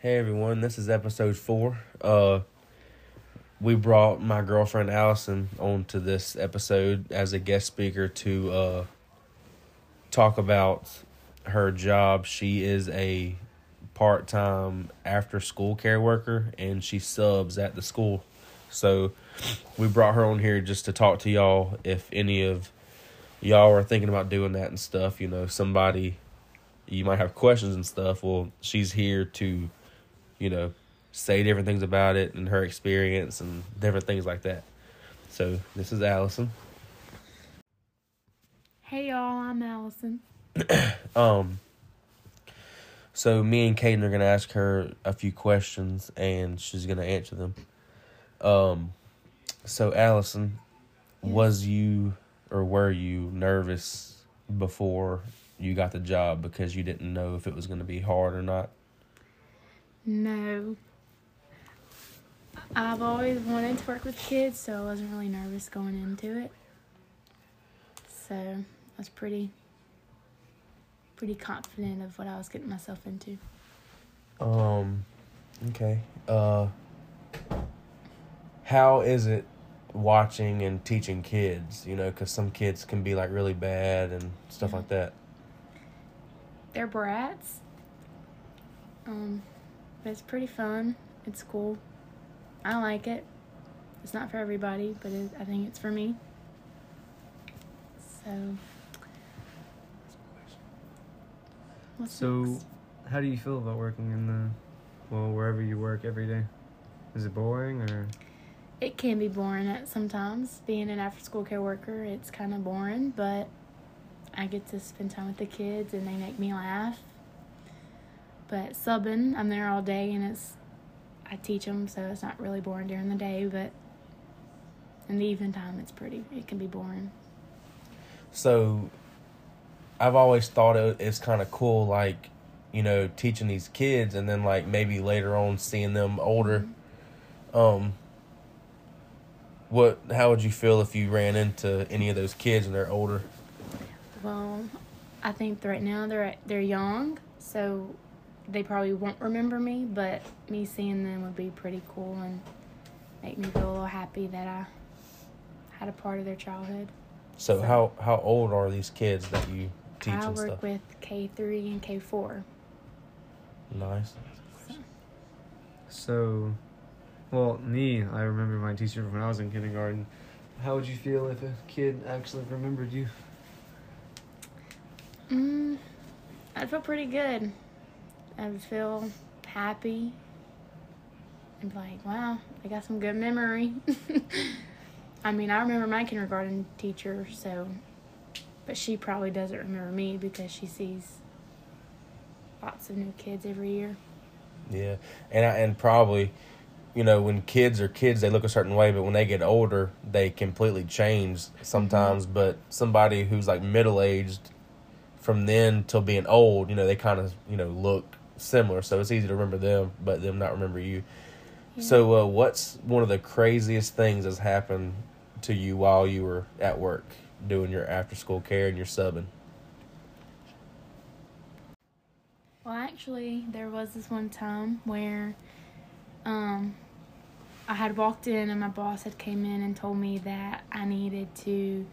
Hey everyone, this is episode four. Uh, we brought my girlfriend Allyson onto this episode as a guest speaker to uh, talk about her job. She is a part time after school care worker and she subs at the school. So we brought her on here just to talk to y'all if any of y'all are thinking about doing that and stuff. You know, somebody you might have questions and stuff. Well, she's here to you know, say different things about it and her experience and different things like that. So this is Allyson. Hey y'all, I'm Allyson. Um. So me and Kaden are gonna ask her a few questions and she's gonna answer them. Um. So Allyson, was you or were you nervous before you got the job because you didn't know if it was gonna be hard or not? No. I've always wanted to work with kids, so I wasn't really nervous going into it. So I was pretty pretty confident of what I was getting myself into. Um, okay. Uh, how is it watching and teaching kids? You know, because some kids can be like really bad and stuff like that. They're brats. Um, but it's pretty fun. It's cool. I like it. It's not for everybody, but it, I think it's for me. So. What's So, next? how do you feel about working in the, well, wherever you work every day? Is it boring or? It can be boring at sometimes. Being an after school care worker, it's kind of boring, but I get to spend time with the kids and they make me laugh. But subbing, I'm there all day and it's I teach them, so it's not really boring during the day, but in the evening time, it's pretty. It can be boring. So, I've always thought it's kind of cool, like, you know, teaching these kids, and then like maybe later on seeing them older. Um, what? How would you feel if you ran into any of those kids and they're older? Well, I think right now they're they're young, so they probably won't remember me, but me seeing them would be pretty cool and make me feel a little happy that I had a part of their childhood. So, So- how how old are these kids that you teach I and work stuff? with K three and K four. Nice. So, well, me, I remember my teacher when I was in kindergarten. How would you feel if a kid actually remembered you? Mm, I'd feel pretty good. I would feel happy and like, wow, I got some good memory. I mean, I remember my kindergarten teacher, so, but she probably doesn't remember me because she sees lots of new kids every year. Yeah, and I, and probably, you know, when kids are kids, they look a certain way, but when they get older, they completely change sometimes. Mm-hmm. But somebody who's like middle aged, from then till being old, you know, they kind of you know look similar, so it's easy to remember them, but them not remember you. So, uh, what's one of the craziest things that's happened to you while you were at work doing your after school care and your subbing? Well, actually, there was this one time where um, I had walked in and my boss had came in and told me that I needed to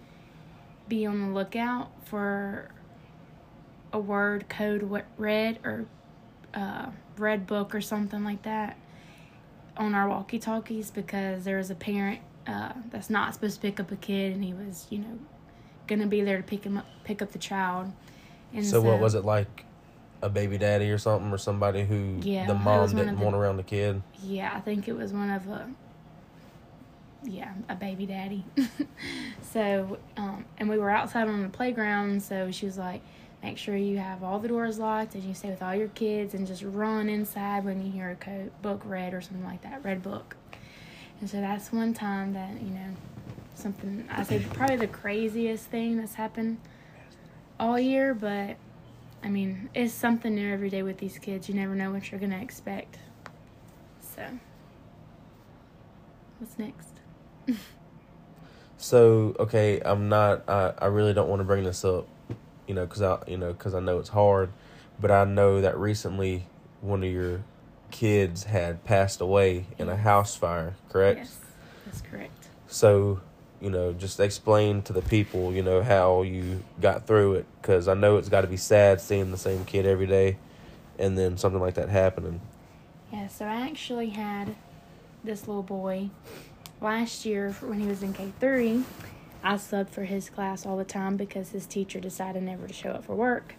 be on the lookout for a word code red or uh, red book or something like that on our walkie talkies because there was a parent uh, that's not supposed to pick up a kid and he was you know gonna be there to pick him up pick up the child and So, what was it like? A baby daddy or something, or somebody who Yeah, the mom didn't the- want around the kid. Yeah, I think it was one of a yeah, a baby daddy. so, um, and we were outside on the playground, so she was like, "Make sure you have all the doors locked and you stay with all your kids and just run inside when you hear a book read or something like that, red book." And so that's one time that you know something I say probably the craziest thing that's happened all year, but I mean it's something new every day with these kids. You never know what you're gonna expect. So, what's next? So okay, I'm not. I I really don't want to bring this up, you know, because I you know because I know it's hard, but I know that recently one of your kids had passed away in a house fire, correct? Yes, that's correct. So, you know, just explain to the people, you know, how you got through it. Because I know it's got to be sad seeing the same kid every day and then something like that happening. Yeah, so I actually had this little boy last year when he was in K three. I subbed for his class all the time because his teacher decided never to show up for work.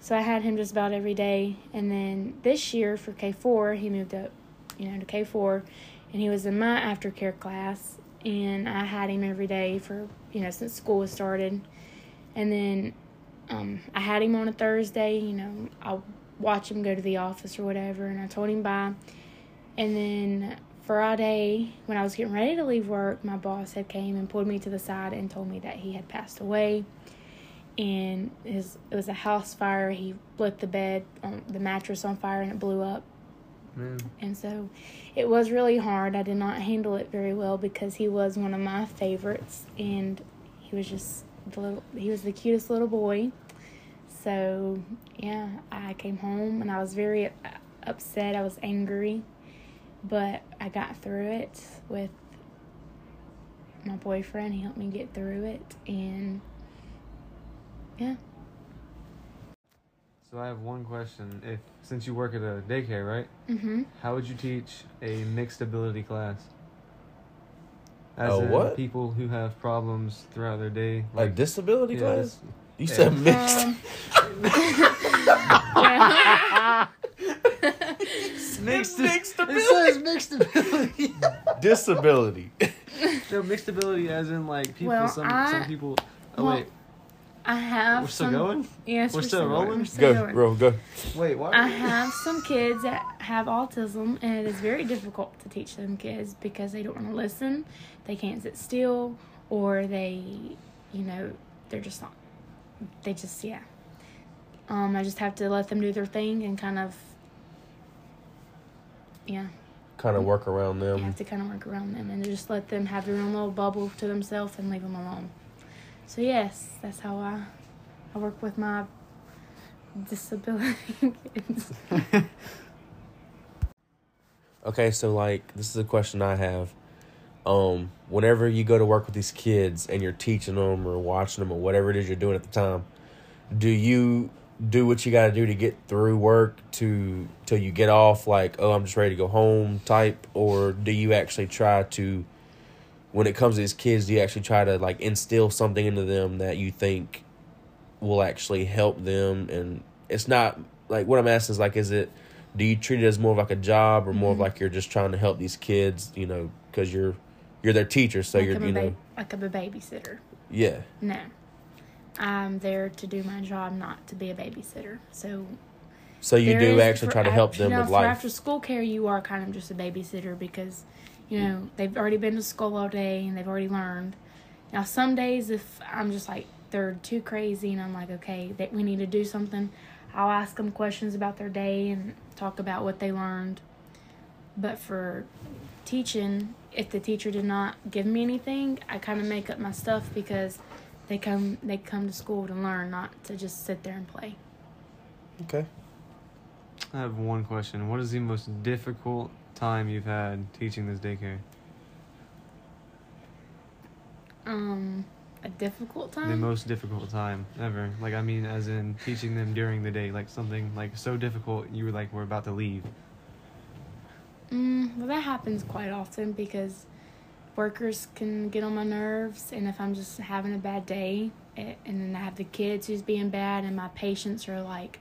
So I had him just about every day. And then this year for K four, he moved up, you know, to K four, and he was in my aftercare class. And I had him every day for you know since school was started. And then um, I had him on a Thursday. You know, I'll watch him go to the office or whatever, and I told him bye. And then Friday, when I was getting ready to leave work, my boss had came and pulled me to the side and told me that he had passed away. And his it was a house fire. He lit the bed, on the mattress on fire, and it blew up. Man, And so it was really hard. I did not handle it very well because he was one of my favorites and he was just the little he was the cutest little boy. So, yeah, I came home and I was very upset. I was angry, but I got through it with my boyfriend. He helped me get through it and yeah. so I have one question. If since you work at a daycare, right? Mhm. How would you teach a mixed ability class? As A in what? people who have problems throughout their day, Like disability yeah, class? this- You said Yeah. mixed. Um, yeah. mixed, Mixed It says mixed ability. disability. no, mixed ability, as in like people. Well, some I- some people. Oh well, wait, I have we're still some, going. Yes, We're still rolling? We're still go, going. bro, go. Wait, why? I have some kids that have autism, and it is very difficult to teach them kids because they don't want to listen, they can't sit still, or they, you know, they're just not. They just yeah. Um, I just have to let them do their thing and kind of. Yeah, Kind of work around them. you have to kind of work around them and just let them have their own little bubble to themselves and leave them alone. So yes, that's how I, I work with my disability kids. Okay, so like this is a question I have. Um, whenever you go to work with these kids and you're teaching them or watching them or whatever it is you're doing at the time, do you do what you got to do to get through work to till you get off like oh I'm just ready to go home type or do you actually try to when it comes to these kids do you actually try to like instill something into them that you think will actually help them and it's not like what I'm asking is like is it do you treat it as more of like a job or more of Mhm. like you're just trying to help these kids you know because you're you're their teacher so like you're you know ba- like I'm a babysitter. yeah No, I'm there to do my job, not to be a babysitter. So so you do actually try to help them you know, with life after school care, you are kind of just a babysitter because, you mm. know, they've already been to school all day and they've already learned. Now, some days if I'm just like they're too crazy and I'm like, okay, that we need to do something, I'll ask them questions about their day and talk about what they learned. But for teaching, if the teacher did not give me anything, I kind of make up my stuff because they come they come to school to learn, not to just sit there and play. okay I have one question. What is the most difficult time you've had teaching this daycare? Um, a difficult time. The most difficult time ever. Like I mean, as in teaching them during the day, like something like so difficult you were like we're about to leave. Mm, well, that happens quite often because workers can get on my nerves, and if I'm just having a bad day, and then I have the kids who's being bad, and my patients are like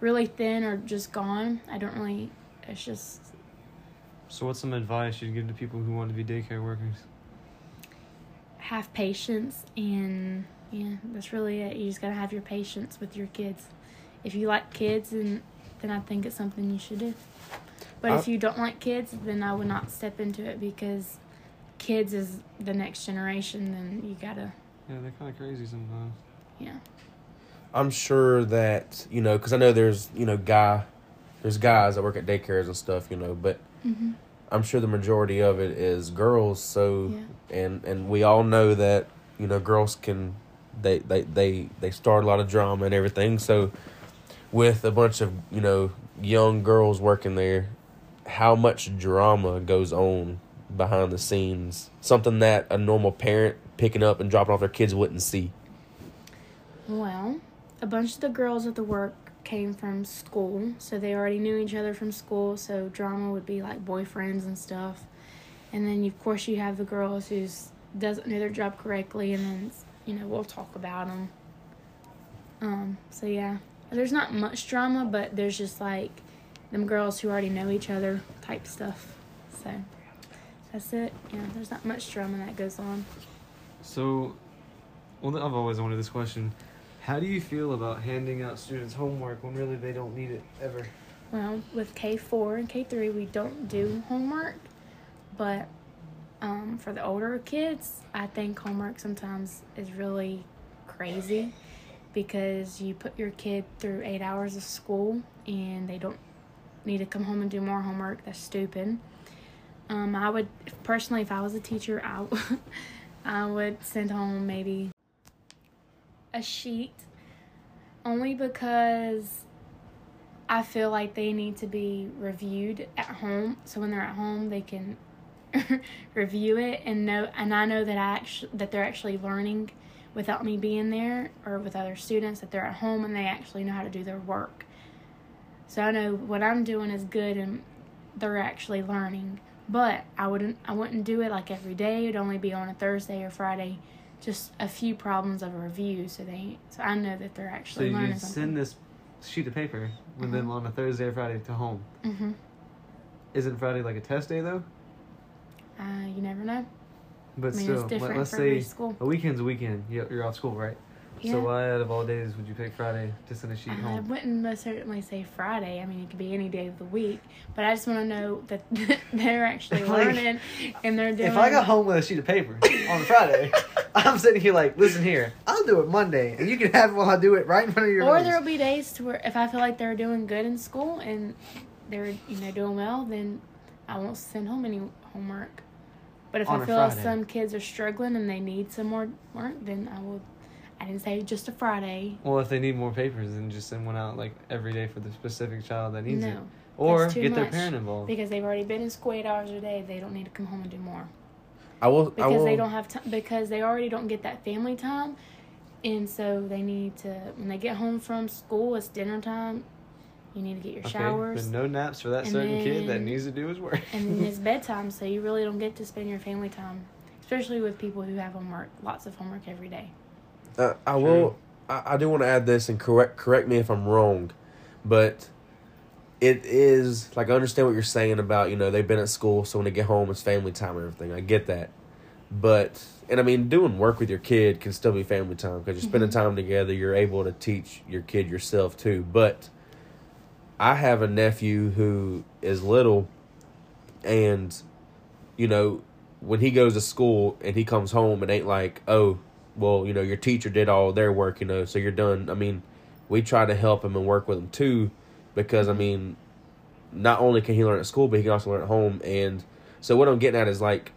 really thin or just gone, I don't really. It's just So what's some advice you'd give to people who want to be daycare workers? have patience, and yeah, that's really it. You just gotta have your patience with your kids. If you like kids, then then I think it's something you should do. But if you don't like kids, then I would not step into it because kids is the next generation. Then you gotta, Yeah, they're kind of crazy sometimes. yeah. I'm sure that you know because I know there's you know guy there's guys that work at daycares and stuff you know but Mm-hmm. I'm sure the majority of it is girls so Yeah. and and we all know that you know girls can they they they they start a lot of drama and everything so with a bunch of you know young girls working there how much drama goes on behind the scenes. Something that a normal parent picking up and dropping off their kids wouldn't see. Well, a bunch of the girls at the work came from school, so they already knew each other from school. So drama would be like boyfriends and stuff. And then of course you have the girls who doesn't know their job correctly, and then you know we'll talk about them. Um. So yeah, there's not much drama, but there's just like them girls who already know each other type stuff. So that's it. Yeah, there's not much drama that goes on. So, well, I've always wanted this question. How do you feel about handing out students homework when really they don't need it ever? Well, with K four and K three, we don't do homework, but um, for the older kids, I think homework sometimes is really crazy because you put your kid through eight hours of school and they don't need to come home and do more homework. That's stupid. Um, I would personally, if I was a teacher, I, I would send home maybe a sheet only because I feel like they need to be reviewed at home. So when they're at home, they can review it and know. And I know that I actually that they're actually learning without me being there or with other students that they're at home and they actually know how to do their work. So I know what I'm doing is good and they're actually learning. But I wouldn't I wouldn't do it like every day. It'd only be on a Thursday or Friday just a few problems of a review, so they so I know that they're actually so learning you something. send this sheet of paper with them on a Thursday or Friday to home. Mm-hmm. Isn't Friday like a test day though? Uh, you never know. But I mean, still, it's different let, us say school. a weekend's a weekend. You- You're off school, right? Yeah. So why out of all days would you pick Friday to send a sheet uh, home? I wouldn't most certainly say Friday. I mean, it could be any day of the week. But I just want to know that they're actually Like, learning and they're doing. If I got home with a sheet of paper on Friday, I'm sitting here like, listen here, I'll do it Monday, and you can have it while I do it right in front of your or there'll be days to where if I feel like they're doing good in school and they're you know doing well, then I won't send home any homework. But if I feel like some kids are struggling and they need some more work, then I will. I didn't say just a Friday. Well, if they need more papers, then just send one out like every day for the specific child that needs it, or that's too get their parent involved. because they've already been in school eight hours a day. They don't need to come home and do more. I will. I because will. they don't have time because they already don't get that family time and so they need to when they get home from school it's dinner time you need to get your Okay, showers then no naps for that and certain kid that needs to do his work. and then it's bedtime so you really don't get to spend your family time especially with people who have homework lots of homework every day Uh, I will. I, I do want to add this and correct correct me if I'm wrong, but it is like I understand what you're saying about you know they've been at school, so when they get home it's family time and everything. I get that, but and I mean doing work with your kid can still be family time because you're spending Mhm. time together. You're able to teach your kid yourself too. But I have a nephew who is little, and you know when he goes to school and he comes home, it ain't like oh well, you know, your teacher did all their work, you know, so you're done. I mean, we try to help him and work with him too, because I mean, not only can he learn at school, but he can also learn at home. And so, what I'm getting at is like,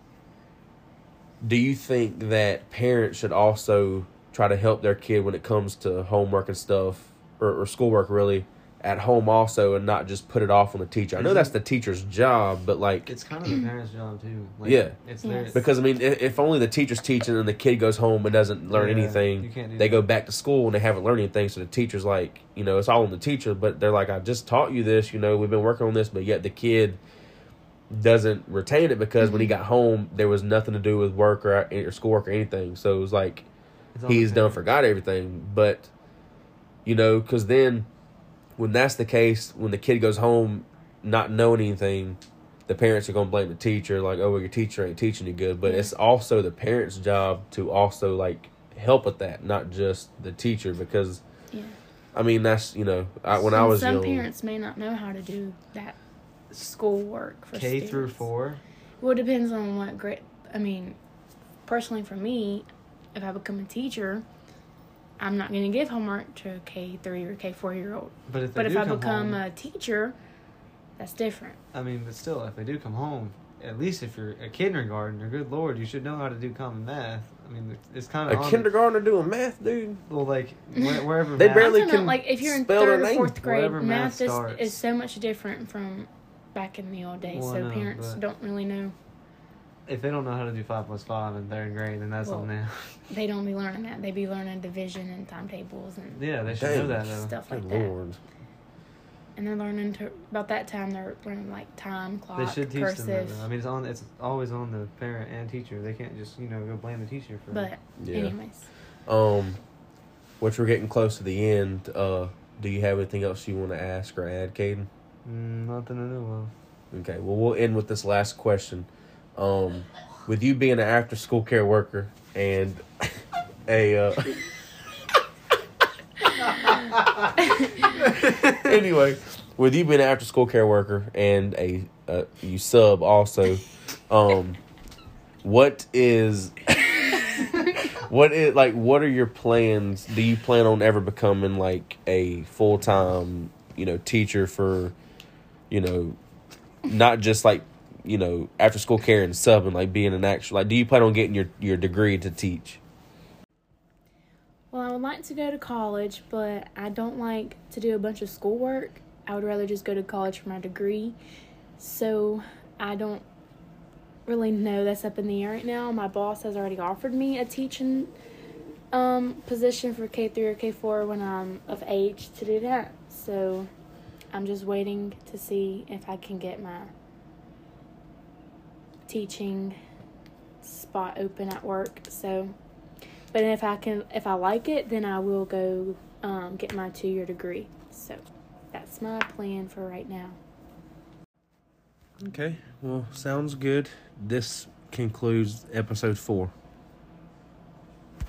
do you think that parents should also try to help their kid when it comes to homework and stuff, or, or schoolwork really, at home also, and not just put it off on the teacher? I know Mhm. that's the teacher's job, but like, It's kind of the parents' job too. Like, Yeah. it's Yes. because I mean, if, if only the teacher's teaching and the kid goes home and doesn't learn Yeah, anything, you can't do they that. go back to school and they haven't learned anything. So the teacher's like, you know, it's all on the teacher, but they're like, I just taught you this, you know, we've been working on this, but yet the kid doesn't retain it because when he got home, there was nothing to do with work or, or schoolwork or anything. So it was like It's on the he's done forgot everything. But you know, because then when that's the case, when the kid goes home not knowing anything, the parents are gonna blame the teacher, like, oh, well, your teacher ain't teaching you good. But Yeah. it's also the parents' job to also like help with that, not just the teacher, because yeah I mean that's you know, I, when I was some young, parents may not know how to do that school work for K students. through four. Well, it depends on what grade. I mean, personally, for me, if I become a teacher, I'm not going to give homework to a K three or K four year old. But if they But if do I become home, a teacher, that's different. I mean, but still, if they do come home, at least if you're a kindergartner, good lord, you should know how to do common math. I mean, it's kind of a of kindergartner doing math, dude. Well, like where, wherever They math- barely I know, can like if you're in third or fourth grade, math math is, is so much different from back in the old days, Well, so know, parents don't really know. If they don't know how to do five plus five in third grade, then that's Well, on them. They don't be learning that. They'd be learning division and timetables and Yeah, they should Dang. know that though. stuff Good like that. lord. And they're learning to about that time. They're learning like time, clock, They should teach them that. Though. I mean, it's on. It's always on the parent and teacher. They can't just you know go blame the teacher for. but Yeah. anyways, Um, which we're getting close to the end. Uh, do you have anything else you want to ask or add, Caden? Mm, nothing to know Okay, well, we'll end with this last question. Um, with you being an after school care worker and a. Uh, anyway, with you being an after school care worker and a uh, you sub also, um, what is. what is like what are your plans do you plan on ever becoming like a full-time you know teacher for you know not just like you know after school care and subbing like being an actual like do you plan on getting your your degree to teach well, I would like to go to college, but I don't like to do a bunch of schoolwork. I would rather just go to college for my degree. So I don't really know that's up in the air right now. My boss has already offered me a teaching um, position for K three or K four when I'm of age to do that. So I'm just waiting to see if I can get my teaching spot open at work. So, but if I can, if I like it, then I will go um, get my two year degree. So that's my plan for right now. okay well sounds good this concludes episode four